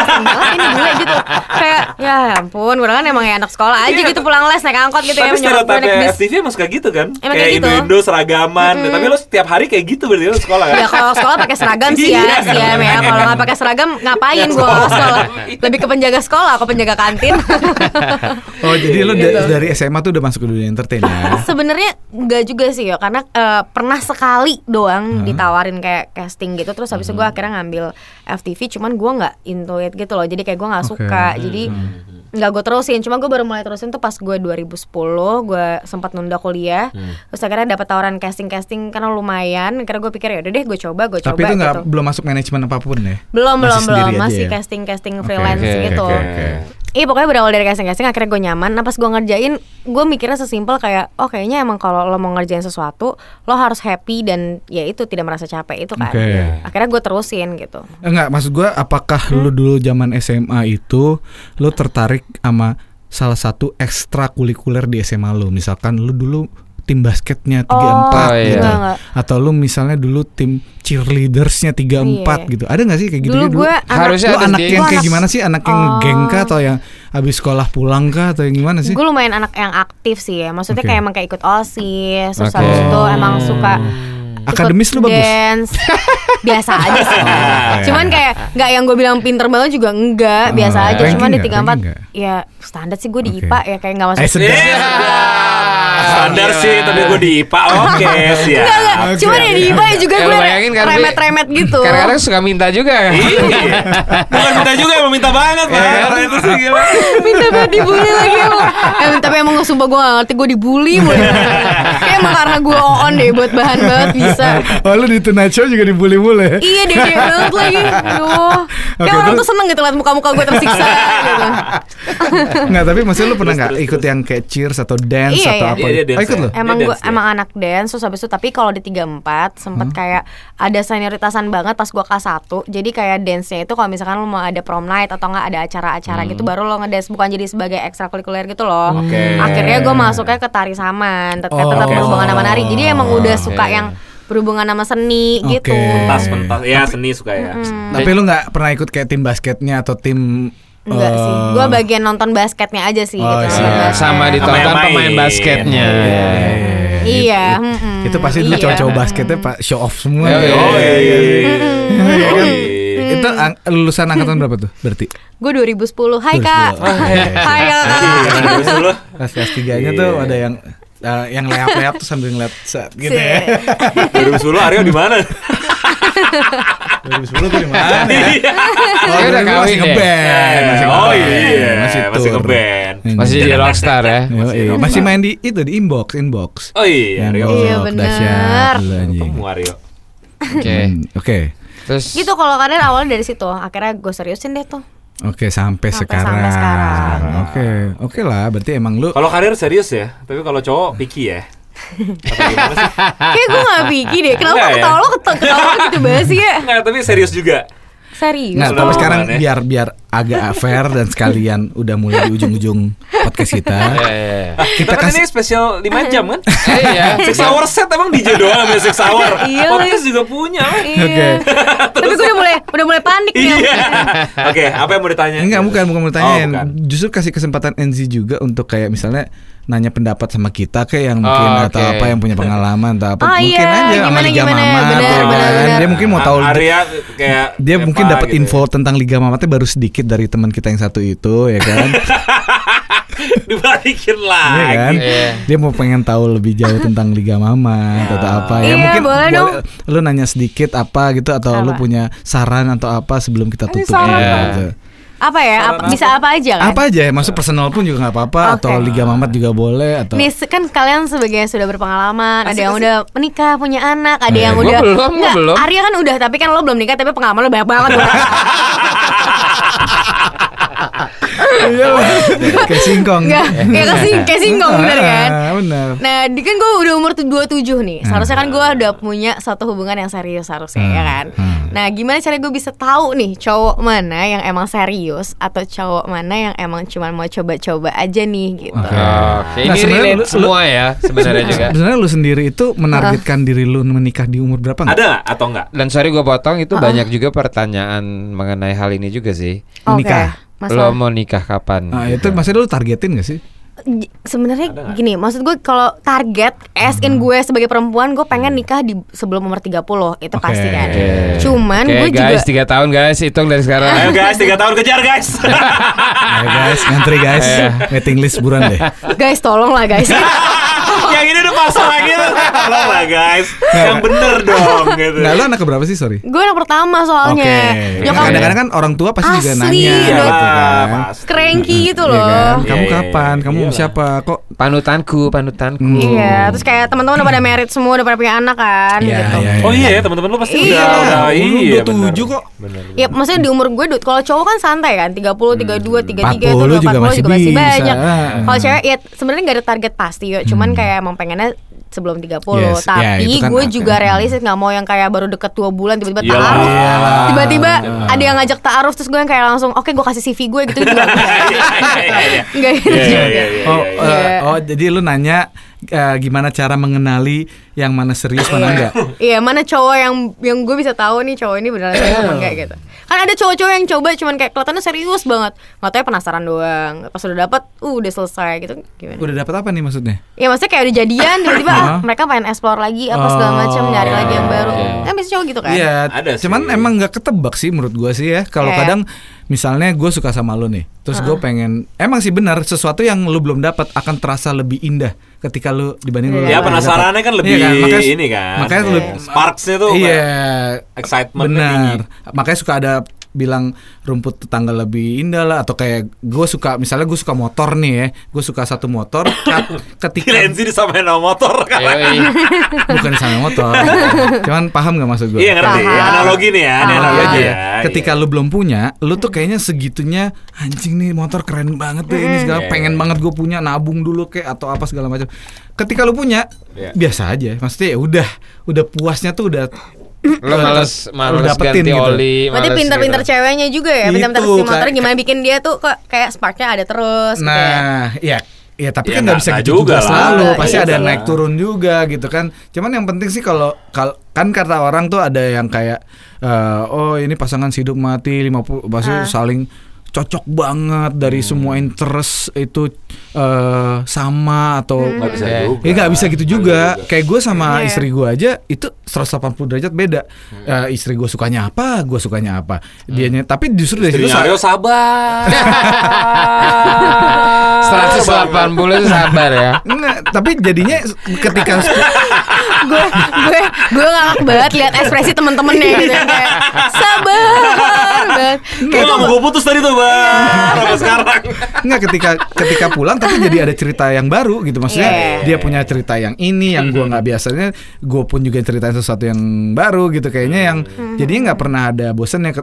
ini bule gitu kayak ya ampun gue kan emang ya anak sekolah aja Iya. gitu pulang les naik angkot gitu ya Tapi gue naik bis FTV emang suka gitu kan kayak gitu. Indo-Indo seragaman Tapi lo setiap hari kayak gitu berarti lo sekolah kan ya kalau sekolah pakai seragam sih ya Iya. sih ya ya. Kalau nggak pakai seragam ngapain gue kalau sekolah? Lebih ke penjaga sekolah aku penjaga kantin? Oh jadi lo Gitu. da- dari SMA tuh udah masuk ke dunia entertain ya? sebenarnya nggak juga sih ya karena eh, pernah sekali doang ditawarin kayak casting gitu. Terus habis itu gue akhirnya ngambil FTV cuman gue nggak into it gitu loh. Jadi kayak gue nggak Oke. suka jadi nggak gue terusin cuma gue baru mulai terusin tuh pas gue 2010 gue sempat nunda kuliah terus akhirnya dapat tawaran casting casting karena lumayan akhirnya gue pikir ya udah deh gue coba gue coba Tapi itu nggak gitu belum masuk manajemen apa pun ya? belum Masih belum belum masih ya? casting casting freelance oke, gitu oke, oke. Iya pokoknya berawal dari casting-casting akhirnya gue nyaman Nah pas gue ngerjain gue mikirnya sesimpel kayak Oh kayaknya emang kalau lo mau ngerjain sesuatu Lo harus happy dan ya itu tidak merasa capek itu kan Oke. Akhirnya gue terusin gitu Enggak, maksud gua apakah lu dulu zaman SMA itu lu tertarik sama salah satu ekstrakurikuler di SMA lu? Misalkan lu dulu tim basketnya 34 Oh, iya. gitu. Enggak. Atau lu misalnya dulu tim cheerleadersnya 34 Iya. gitu. Ada nggak sih kayak gitu Dulu gue Harusnya Lu ada anak yang kayak gimana sih? Anak yang Oh. geng kah atau yang habis sekolah pulang kah atau yang gimana sih? Gue lumayan anak yang aktif sih ya Maksudnya Oke. kayak emang kayak ikut OSIS Terus Oke. habis itu emang suka ikut Akademis lu bagus? dance Biasa aja sih iya. Cuman kayak Gak yang gue bilang pinter banget juga enggak Biasa Ah, aja Cuman di nggak? 34 Ranking nggak? Ya standar sih gue di Oke. IPA ya Kayak gak masuk Eh. Iya. Standar Gila. sih, tapi gue di IPA Oke, siap Enggak, enggak. Oke. Cuman ya di IPA ya juga Ya, gue kan, remet-remet gitu. Kadang-kadang suka minta juga kan. Iya. Bukan minta juga, emang minta banget Iya. Pak Itu sih gila Minta banget dibully lagi emang. Eh, tapi emang sumpah gue gak ngerti gue dibully mulu. Kayak emang karena gue on deh buat bahan banget bisa. Oh lu di Tonight Show juga dibully mulu ya? Iya deh deh banget lagi. Aduh. Kayak Oke, orang tuh seneng gitu liat muka-muka gue tersiksa gitu. Enggak, tapi maksudnya lu pernah nggak ikut yang kayak cheers atau dance Iya, atau iya. apa? Iya, dia dance oh, ikut ya. lu? Emang Dia gue dance ya? emang anak dance terus habis itu tapi kalau di 34 sempet kayak ada senioritasan banget pas gue kelas 1 jadi kayak dance-nya itu kalau misalkan lo mau ada prom night atau nggak ada acara-acara gitu baru lo ngedance bukan jadi sebagai ekstrakurikuler gitu loh Oke. akhirnya gue masuknya ke tari saman tet- Oh, tetap oke. berhubungan sama nari jadi emang udah Oke. suka yang berhubungan sama seni Oke. gitu Pentas, pentas Ya, seni suka ya Tapi lu nggak pernah ikut kayak tim basketnya atau tim enggak eh, sih gue bagian nonton basketnya aja sih Oh, gitu iya. Iya, sama ditonton pemain main. basketnya. Iya, Itu, mm-mm. itu pasti dulu Iya. cowok-cowok basketnya pak show off semua. Oh, ya. iya. Oh iya iya iya. Iya Oh, kan? iya. Itu ang- lulusan angkatan berapa tuh? Berarti gue 2010 hai kak 2010. hai kakak Terus dulu kelas kelas tiganya tuh Iya. ada yang eh, yang leap-leap tuh sambil ngeliat set gitu ya. 2010 Aryo di mana? 2010 tuh di mana? Iya. Oh, Dia udah 2010 masih kawin deh. ngeband, masih Oh iya, masih masih ngeband. Masih jadi rockstar ya. Iya. Masih main di itu di inbox, inbox. Oh iya. Inbox, Iya, dulu anjing. Ketemu Aryo. Oke. Oke. Terus gitu kalau karir awalnya dari situ akhirnya gue seriusin deh tuh Oke, sampai, Sampai- sekarang. sampai sekarang. Oke, oke lah. Berarti emang lu Kalau karir serius ya, tapi kalau cowok picky ya. Kayak gue gak pikir deh kenapa Enggak ya? ketawa lo ketawa, ketawa gitu sih ya Enggak, tapi serius juga. serius Nah, tapi sekarang ya? biar biar agak fair dan sekalian udah mulai di ujung-ujung podcast kita. Iya, iya, iya. Kita kan kasih ini spesial 5 jam kan? Iya. Six hour set emang DJ doang ambil six hour. Iya, Podcast juga punya. kan? Iya. Oke. tapi gue udah mulai udah mulai panik nih Iya. Oke, apa yang mau ditanya? Enggak, bukan bukan mau tanyain. Oh, bukan. Justru kasih kesempatan NZ juga untuk kayak misalnya nanya pendapat sama kita kayak yang mungkin Oh, atau oke. apa yang punya pengalaman atau apa Oh, mungkin iya, aja sama Liga gimana. Mamat Benar, ya kan. Dia mungkin mau tahu Arya kayak dia mungkin dapat gitu info tentang Liga Mamatnya baru sedikit dari teman kita yang satu itu ya kan. Dibalikin Iya lagi. kan? Iya. Dia mau pengen tahu lebih jauh tentang Liga Mamat atau apa ya Iya, mungkin boleh dong. lu nanya sedikit apa gitu atau lu Apa? punya saran atau apa sebelum kita tutup ya, apa? gitu. apa ya apa, bisa apa aja kan Apa aja ya, maksud personal pun juga nggak apa-apa Oke. atau Liga Mamat juga boleh atau Nih kan kalian sebagai yang sudah berpengalaman, ada Asik, yang asik. udah menikah, punya anak, ada yang Gua udah belum, gua Nggak, belum. Arya kan udah, tapi kan lo belum nikah, tapi pengalaman lo banyak banget. Iya. Kayak singkong. Enggak, kayak kesing, kayak singkong bener kan? Ah, Bener. Nah, di kan gue udah umur tu- 27 nih. Seharusnya kan gue udah punya satu hubungan yang serius harusnya ya kan. Nah, gimana cara gue bisa tahu nih cowok mana yang emang serius atau cowok mana yang emang cuma mau coba-coba aja nih gitu. Oke, Nah, ini sebenarnya relate lu- semua ya sebenarnya juga. Sebenarnya lu sendiri itu menargetkan diri lu menikah di umur berapa? Ada atau enggak? Dan sorry gue potong itu banyak juga pertanyaan mengenai hal ini juga sih. Oke, Nikah. Masalah- Lo mau nikah kapan? Nah, itu maksudnya lu targetin gak sih? Sebenarnya gini, maksud gue kalau target as in gue sebagai perempuan gue pengen nikah di sebelum umur 30 itu Oke. pasti kan. Cuman Oke, gue juga guys, tiga tahun guys, hitung dari sekarang. Ayo guys, tiga tahun kejar guys. Ayo guys, ngantri guys. Waiting list buruan deh. guys tolong lah guys. yang ini udah pasang lagi tuh. Tolong lah guys. Yang bener dong gitu. Nggak, lu anak keberapa sih, sorry? gue anak pertama Oke. soalnya. Nyokap Kadang-kadang kan orang tua pasti juga Asli, nanya Iya gitu kan. cranky gitu Iya loh. kan? Kamu Iya, iya, kapan? iya. Kamu Iyalah. siapa? Kok Panutanku, panutanku. Hmm. Iya, terus kayak teman-teman udah pada merit semua, udah pada punya anak kan Iya, gitu. iya, Oh iya ya teman-teman lu pasti Iya. udah udah iya udah tujuh kok. Bener, bener. Ya maksudnya di umur gue kalau cowok kan santai kan 30, 32, 33 itu 40 juga 40 masih juga masih banyak. Hmm. Kalau cewek ya sebenarnya nggak ada target pasti ya, cuman kayak emang pengennya sebelum 30 Yes, ya, Tapi itu kan gue juga realistis nggak mau yang kayak baru deket 2 bulan tiba-tiba ta'aruf. Tiba-tiba ada yang ngajak ta'aruf Terus gue yang kayak langsung Oke gue kasih CV gue gitu juga Enggak gitu Iya, juga. iya, iya, iya, Iya. oh, jadi lu nanya eh, gimana cara mengenali yang mana serius mana enggak? Iya mana cowok yang yang gue bisa tahu nih cowok ini beneran serius apa enggak gitu. Kan ada cowok-cowok yang coba cuman kayak kelihatannya serius banget. Nggak tahu ya penasaran doang. Pas udah dapet, uh udah selesai gitu gimana? Udah dapat apa nih maksudnya? Ya maksudnya kayak udah jadian tiba-tiba ah, Hah? mereka pengen explore lagi apa segala Oh, macam nyari lagi yang baru. iya. Kan bisa cowok gitu kan? Iya, Ada sih. cuman emang nggak ketebak sih menurut gua sih ya. Kalau Iya. kadang misalnya gue suka sama lu nih, terus gue pengen, emang sih benar sesuatu yang lu belum dapat akan terasa lebih indah ketika lu dibanding lu. Ya lu penasarannya kan lebih Iya makanya- ini kan. Makanya Iya. lu- Sparks-nya tuh Iya. excitement-nya Benar. Makanya suka ada bilang rumput tetangga lebih indah lah atau kayak gue suka misalnya gue suka motor nih ya gue suka satu motor ketika Kirain sih disamain sama motor kan. Bukan sama motor cuman paham nggak maksud gue Iya ngerti. Paham. Analogi nih ya, analogi aja ya. ya. Ketika lu belum punya, lu tuh kayaknya segitunya anjing nih motor keren banget deh ini segala Iya, pengen iya. banget gue punya nabung dulu kayak atau apa segala macam. Ketika lu punya Iya. biasa aja, maksudnya ya udah udah puasnya tuh udah Lo males males dapetin ganti gitu. oli. Berarti pinter-pinter gitu. ceweknya juga ya, pinter-pinter si motor gimana bikin dia tuh kok kayak sparknya ada terus gitu ya. Nah, ya Ya tapi Ya, kan nggak bisa gitu juga, juga lah. selalu, Nggak pasti juga ada lah. naik turun juga gitu kan. Cuman yang penting sih kalau kal- kan kata orang tuh ada yang kayak eh, oh ini pasangan hidup mati 50 maksudnya Ah. saling cocok banget dari Hmm. semua interest itu eh, sama atau Nggak bisa Iya. juga. Ya nggak bisa gitu juga. Kayak gue sama Iya. istri gue aja itu 180 derajat beda. Hmm. Eh, istri gue sukanya apa, gue sukanya apa. Dianya tapi justru dari situ Aryo sabar. 180 itu sabar ya. Enggak, tapi jadinya ketika gue gue gue ngakak banget lihat ekspresi temen-temennya gitu ya, kayak sabar banget. Gue mau gue putus tadi tuh bang. Sampai sekarang. Enggak ketika ketika pulang tapi jadi ada cerita yang baru gitu. Maksudnya Iya. dia punya cerita yang ini yang gua nggak biasanya gue pun juga ceritain sesuatu yang baru gitu. Kayaknya yang jadinya nggak pernah ada bosannya ke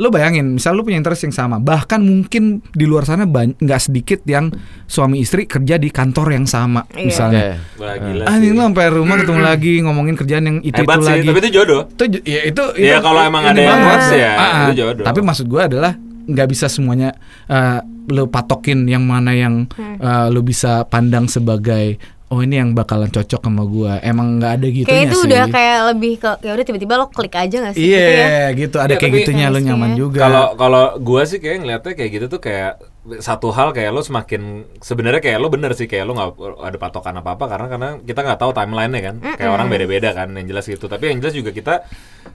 lo bayangin misal lo punya interest yang sama bahkan mungkin di luar sana nggak sedikit yang suami istri kerja di kantor yang sama Iya. misalnya Wah gila ah ini lo sampai rumah ketemu lagi ngomongin kerjaan yang itu Hebat itu sih lagi Tapi itu jodoh itu ya itu Iya, itu kalau emang ada yang banget. ya, Ah, ah. itu jodoh. tapi maksud gue adalah nggak bisa semuanya eh, lo patokin yang mana yang eh, lo bisa pandang sebagai oh ini yang bakalan cocok sama gue emang nggak ada gitunya kayak itu sih. udah kayak lebih ke ya udah tiba-tiba lo klik aja gak sih? Iya gitu ya? gitu. Ada Iya, kayak gitunya lo nyaman juga. Kalau kalau gua sih kayak ngeliatnya kayak gitu tuh kayak satu hal kayak lo semakin sebenarnya kayak lo bener sih kayak lo nggak ada patokan apa apa karena karena kita nggak tahu timelinenya kan. Kayak orang beda-beda kan yang jelas gitu. Tapi yang jelas juga kita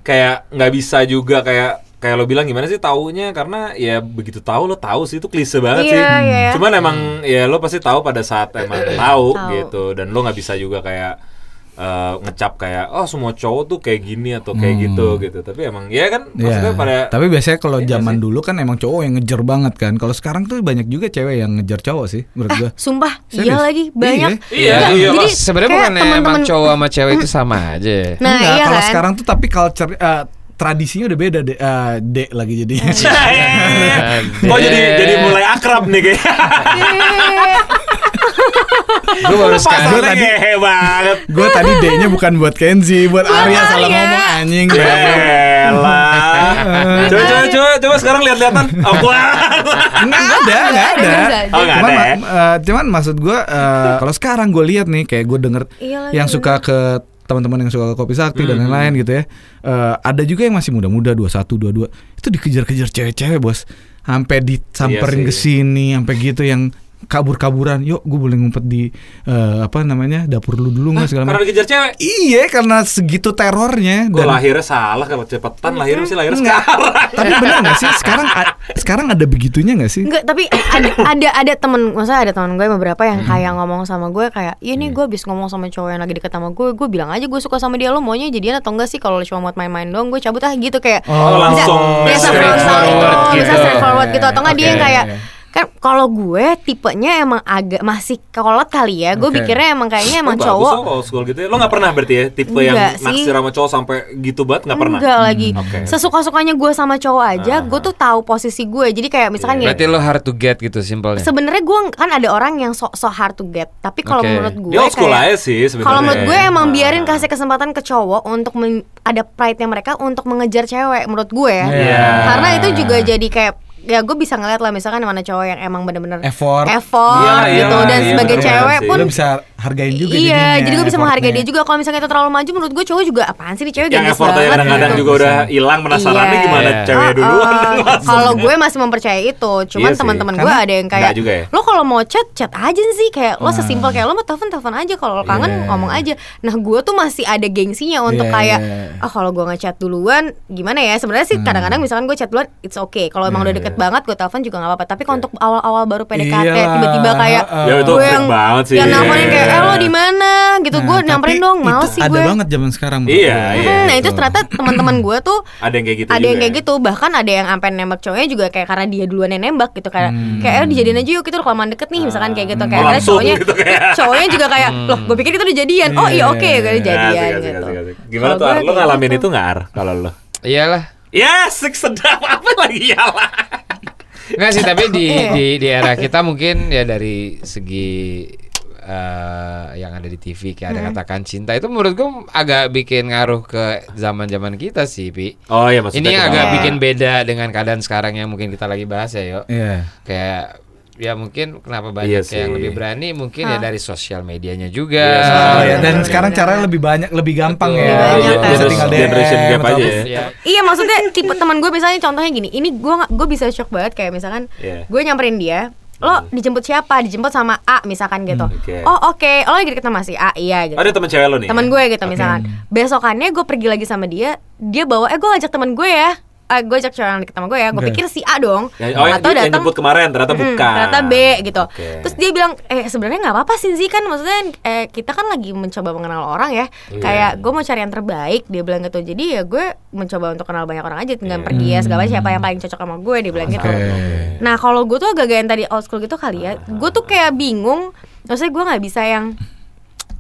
kayak nggak bisa juga kayak kayak lo bilang gimana sih taunya karena ya begitu tahu lo tahu sih itu klise banget sih Iya, iya. cuman emang ya lo pasti tahu pada saat emang tahu Tahu. gitu dan lo nggak bisa juga kayak eh, ngecap kayak oh semua cowok tuh kayak gini atau kayak gitu gitu tapi emang ya kan maksudnya Iya. pada tapi biasanya kalau Iya zaman sih. dulu kan emang cowok yang ngejar banget kan kalau sekarang tuh banyak juga cewek yang ngejar cowok sih menurut gua sumpah Serius? iya lagi banyak Iya, Enggak, iya. jadi Sebenarnya bukan emang cowok sama cewek itu sama aja. nah Enggak, iya kalau kan sekarang tuh tapi culture eh, tradisinya udah beda deh. Eh, dek lagi jadinya. Kok jadi jadi mulai akrab nih kayak. Gue baru sekarang Pasalnya tadi- ngehe banget. Gue tadi D-nya bukan buat Kenzi, buat Arya salah Arya. ngomong anjing. Elah. Coba coba coba coba sekarang lihat-lihatan. Oh, wah. Nggak ada, nggak ada. Oh, cuman, ya? ma- eh, cuman maksud gue, eh, kalau sekarang gue lihat nih, kayak gue denger Iya yang suka ke teman-teman yang suka ke kopi sakti dan lain-lain gitu ya. Eh, ada juga yang masih muda-muda 21, 22 itu dikejar-kejar cewek-cewek bos, sampai disamperin Iya ke sini, sampai gitu yang kabur-kaburan. Yuk, gue boleh ngumpet di eh, apa namanya dapur lu dulu nggak segala Karena macam. dikejar cewek. Iya, karena segitu terornya. Gue Dan- lahirnya salah kalau cepetan lahir sih lahir Enggak. sekarang. Tapi benar nggak sih sekarang sekarang ada begitunya nggak sih? Enggak, tapi ada ada ada temen, maksudnya ada teman gue beberapa yang kayak ngomong sama gue kayak, iya nih gue abis ngomong sama cowok yang lagi deket sama gue, gue bilang aja gue suka sama dia lo maunya jadian atau enggak sih kalau lo cuma buat main-main doang, gue cabut ah gitu kayak. Oh, langsung bisa, bisa straight frontal itu, forward bisa gitu. straight forward gitu atau enggak dia yang kayak kan kalau gue tipenya emang agak masih kolot kali ya, gue Oke. pikirnya emang kayaknya emang Oh, bagus cowok lo old school gitu ya. Lo gak pernah berarti ya tipe yang naksir sama cowok sampai gitu banget gak pernah? Enggak lagi. Oke. Sesuka-sukanya gue sama cowok aja, gue tuh tahu posisi gue. Jadi kayak misalkan gini, Berarti lo hard to get gitu simpelnya. sebenarnya gue kan ada orang yang so, so hard to get tapi kalau Oke. menurut gue Dia old school kayak- aja sih sebenarnya. kalau menurut gue emang Nah. biarin kasih kesempatan ke cowok untuk men- ada pride-nya mereka untuk mengejar cewek menurut gue ya Iya. karena itu juga jadi kayak ya gue bisa ngeliat lah misalkan mana cowok yang emang bener-bener Effort. effort Iya, gitu iya, dan iya, sebagai cewek sih. pun bisa hargain juga iya jadinya, jadi gue bisa menghargai effortnya. dia juga kalau misalnya itu terlalu maju menurut gue cowok juga apaan sih nih cewek yang gendis effort aja banget kadang-kadang gitu. juga udah hilang penasarannya Iya. gimana Iya. cewek Ah, duluan langsung. Kalau gue masih mempercayai itu, cuman Iya teman-teman gue ada yang kayak, juga ya? lo kalau mau chat chat aja sih kayak lo sesimpel kayak lo mau telepon telepon aja kalau lo kangen Iya. ngomong aja. Nah gue tuh masih ada gengsinya untuk Iya, kayak, iya. ah kalau gue ngechat duluan gimana ya? Sebenarnya sih kadang-kadang misalkan gue chat duluan, it's okay. Kalau emang udah Iya, deket banget gue telepon juga nggak apa-apa. Tapi kalau untuk awal-awal baru PDKT tiba-tiba kayak. Ya, itu gue freak yang banget sih. yang nelfonin kayak, eh lo di mana? Gitu Nah, gue nyamperin dong, males sih ada gue. banget zaman sekarang. Iya, iya. Hmm, nah itu ternyata teman-teman gue tuh Ada yang kayak gitu ada yang kayak ya? gitu bahkan ada yang sampai nembak cowoknya juga kayak karena dia duluan yang nembak gitu kayak kayak eh, dijadiin aja yuk gitu loh kelamaan deket nih misalkan kayak gitu kayak Oh, akhirnya langsung cowoknya gitu kayak. cowoknya juga kayak loh gue pikir itu udah jadian oh iya oke Iya, jadian asik, gitu asik, asik. Gimana Kalau tuh Lo kayak ngalamin gitu. itu gak Ar? Kalau lo? Iyalah. Ya, sik sedap apa lagi ya lah. Enggak sih, tapi di Iya. di di era kita mungkin ya dari segi eh, yang ada di TV kayak ada katakan cinta itu menurut gue agak bikin ngaruh ke zaman-zaman kita sih, Pi. Oh iya maksudnya Ini agak Iya. bikin beda dengan keadaan sekarang yang mungkin kita lagi bahas ya, yuk. Iya. Kayak ya mungkin kenapa Iya banyak sih. yang lebih berani mungkin ya Hah. dari sosial medianya juga. Iya, Oh, ya. Dan sekarang caranya lebih banyak, lebih gampang Betul. ya. Lebih banyak, Bisa tinggal Generation- DM generation gap aja ya. Ya. Iya maksudnya tipe teman gue misalnya contohnya gini ini gue gue bisa shock banget kayak misalkan Iya. gue nyamperin dia lo dijemput siapa? Dijemput sama A misalkan gitu. Oke. oh oke. Lo lagi deket sama si A? Iya gitu. Ada teman cewek lo nih. teman ya? gue gitu misalkan. Besokannya gue pergi lagi sama dia dia bawa eh gue ngajak teman gue ya eh, gue ajak cowok yang deket sama gue ya gue pikir si A dong Ya, oh, atau yang datang nyebut kemarin ternyata Mm, bukan. ternyata B gitu. Oke. Terus dia bilang, eh sebenarnya nggak apa-apa sih kan maksudnya eh, kita kan lagi mencoba mengenal orang ya. Iya. Kayak gue mau cari yang terbaik, dia bilang gitu. Jadi ya gue mencoba untuk kenal banyak orang aja, tinggal Iya. pergi ya segala macam siapa yang paling cocok sama gue, dia bilang gitu. Oke. Nah kalau gue tuh agak-agak yang tadi old school gitu kali ya, gue tuh kayak bingung. Maksudnya gue nggak bisa yang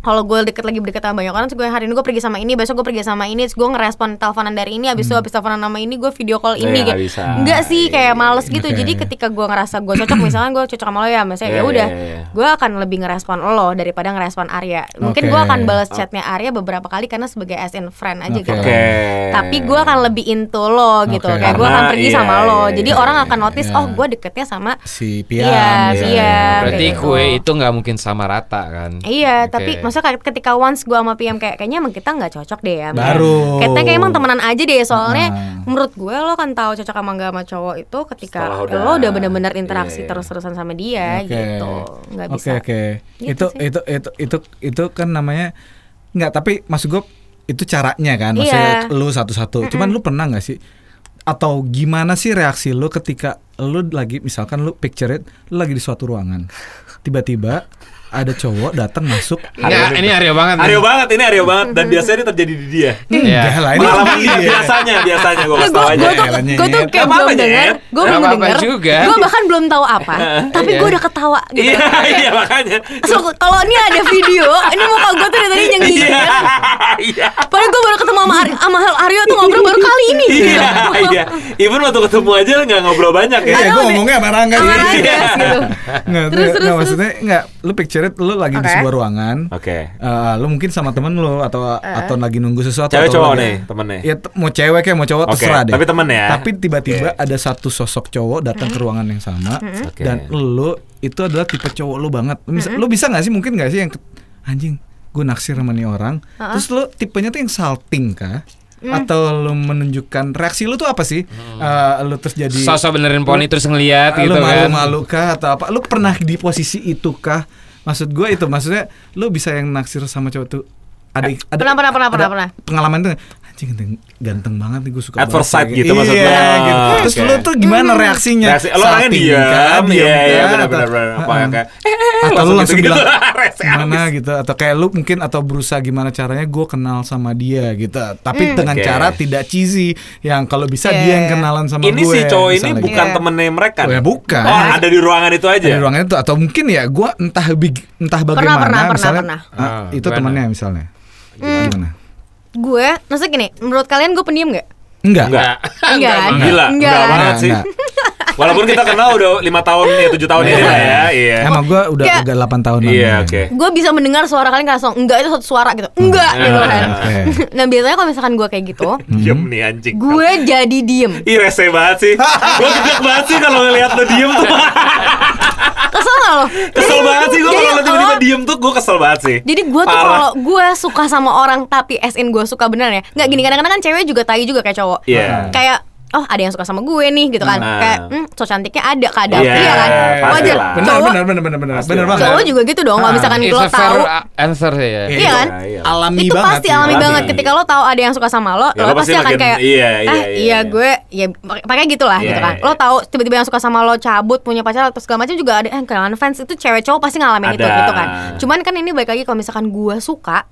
kalau gue deket lagi deket sama banyak orang, terus gue hari ini gue pergi sama ini, besok gue pergi sama ini, terus gue ngerespon teleponan dari ini, abis itu abis teleponan sama ini gue video call ini, Iya, gitu. nggak bisa. Enggak sih, kayak males gitu. Oke. Jadi ketika gue ngerasa gue cocok, misalnya gue cocok sama lo ya, misalnya Iya, ya udah, iya, iya. gue akan lebih ngerespon lo daripada ngerespon Arya. Mungkin Oke. gue akan balas chatnya Arya beberapa kali karena sebagai as in friend aja Oke. gitu. Oke. Tapi gue akan lebih into lo gitu, Oke. kayak gue akan pergi iya, sama lo. iya, Jadi iya, orang iya. akan notice, Iya. oh gue deketnya sama Si Pian. Iya. Pian. Berarti Gitu. kue itu nggak mungkin sama rata kan? Iya, tapi maksudnya ketika once gue sama PM kayak kayaknya emang kita nggak cocok deh ya. Baru. Kayaknya kayak emang temenan aja deh soalnya Ah. menurut gue lo kan tahu cocok sama nggak sama cowok itu ketika Setelah udah- lo udah bener-bener interaksi Iya. terus-terusan sama dia Oke. gitu. Nggak Oke bisa. oke. Gitu Itu itu itu itu itu kan namanya nggak tapi maksud gue itu caranya kan maksudnya Iya. lu satu-satu. Cuman lu pernah nggak sih atau gimana sih reaksi lu ketika lu lagi misalkan lu picture it lu lagi di suatu ruangan tiba-tiba ada cowok datang masuk Ini, ini Aryo banget. Aryo banget, ini Aryo banget dan biasanya ini terjadi di dia. Iya. Enggak lah ini Pengalaman dia. biasanya, biasanya gue kasih tau aja. gue tuh kayak belum dengar, gue belum dengar, gue bahkan belum tahu apa, tapi Iya. gue udah ketawa gitu. Iya, iya makanya. So, kalau ini ada video, ini muka gue tuh dari tadi nyengir Iya, iya. Padahal gue baru ketemu sama Ar- sama Aryo tuh ngobrol baru kali ini. Iya, iya. Even waktu ketemu aja nggak ngobrol banyak ya. Iya, gue ngomongnya sama Rangga Sama gitu. Rangga gitu. Nggak, Terus, terus, maksudnya nggak. Lu picture it, lu lagi di sebuah ruangan. Oke. Eh, lu mungkin sama temen lu atau atau lagi nunggu sesuatu Cewek atau cowok lagi- nih, temennya? ya mau cewek kayak mau cowok Oke, terserah deh tapi temen ya? tapi tiba-tiba ada satu sosok cowok datang ke ruangan yang sama dan lu itu adalah tipe cowok lu banget lu bisa, lu bisa nggak sih mungkin nggak sih yang anjing gue naksir sama nih orang terus lu tipenya tuh yang salting kah atau lu menunjukkan reaksi lu tuh apa sih Eh, lu terus jadi Sosok benerin poni terus ngeliat lu gitu kan. malu-malu kah atau apa? Lu pernah di posisi itu kah? Maksud gue itu maksudnya lu bisa yang naksir sama cowok tuh ada ada Pernah, pernah, pernah, ada pernah, pernah. pengalaman tuh anjing ganteng, ganteng banget nih gue suka At banget first sight kayak gitu Iya, maksudnya. gitu. Oh, Terus oke. lu tuh gimana reaksinya? Reaksi, lo orangnya Salting diam, iya, iya, kah? benar, Atau- benar, benar. Apa Heeh. yang kayak, eh, atau lu langsung langsung gitu-gitu. bilang gimana gitu atau kayak lu mungkin atau berusaha gimana caranya gue kenal sama dia gitu tapi dengan Oke. cara tidak cheesy yang kalau bisa Iya, dia yang iya. kenalan sama Ini gue si cowok ini bukan Iya. temennya mereka. Oh, ya bukan. Oh, ada di ruangan itu aja. di ruangan itu atau mungkin ya gue entah big- entah bagaimana pernah, pernah, misalnya pernah. ah, Ah, itu gimana? temannya misalnya gimana Gue, maksudnya gini, menurut kalian gue pendiam gak? enggak Enggak. Enggak? Gila, enggak, Enggak. banget Enggak, sih. enggak. Walaupun kita kenal udah lima tahun ya tujuh tahun ini lah ya. Iya. emang gue udah Kayak- agak 8 tahun Iya, oke. Gue bisa mendengar suara kalian kayak langsung enggak itu satu suara gitu. Enggak gitu kan. Oke. nah, biasanya kalau misalkan gue kayak gitu, Diem nih anjing. gue jadi diem. Ih rese banget sih Gue gedek banget sih kalau ngeliat lo diem tuh Kesel gak lo? Kesel banget sih gue Jadi kalau lo tiba-tiba lo- diem tuh gue kesel banget sih Jadi gue tuh kalau gue suka sama orang tapi SN gue suka beneran ya Nggak gini kadang-kadang kan cewek juga tai juga kayak cowok Iya. Kayak oh ada yang suka sama gue nih gitu kan Ah. Kayak hmm so cantiknya ada kadang Iya, Iya kan pasti Wajar lah. benar Cowok benar benar benar benar Pasti benar lah. banget Cowok juga gitu dong Kalau Ah. misalkan lo tahu answer ya. Iya kan? iya. alami itu banget pasti alami Alami. banget ketika lo tahu ada yang suka sama lo, Ya, lo, lo pasti, akan kayak iya, iya, ah iya, iya iya. gue ya pakai gitulah Iya, gitu kan. iya, Lo iya. tahu tiba-tiba yang suka sama lo cabut punya pacar atau segala macam juga ada eh kenalan fans itu cewek cowok pasti ngalamin itu gitu kan. Cuman kan ini baik lagi kalau misalkan gue suka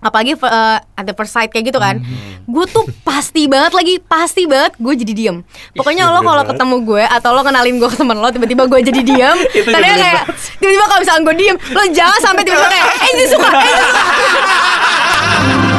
apalagi eh, uh, antipersite kayak gitu kan. Mm-hmm. gue tuh pasti banget lagi pasti banget gue jadi diem. Pokoknya lo kalau ketemu gue atau lo kenalin gue ke temen lo tiba-tiba gue jadi diem. Karena kayak tiba-tiba kalau misalnya gue diem lo jangan sampai tiba-tiba kayak eh ini suka eh ini suka.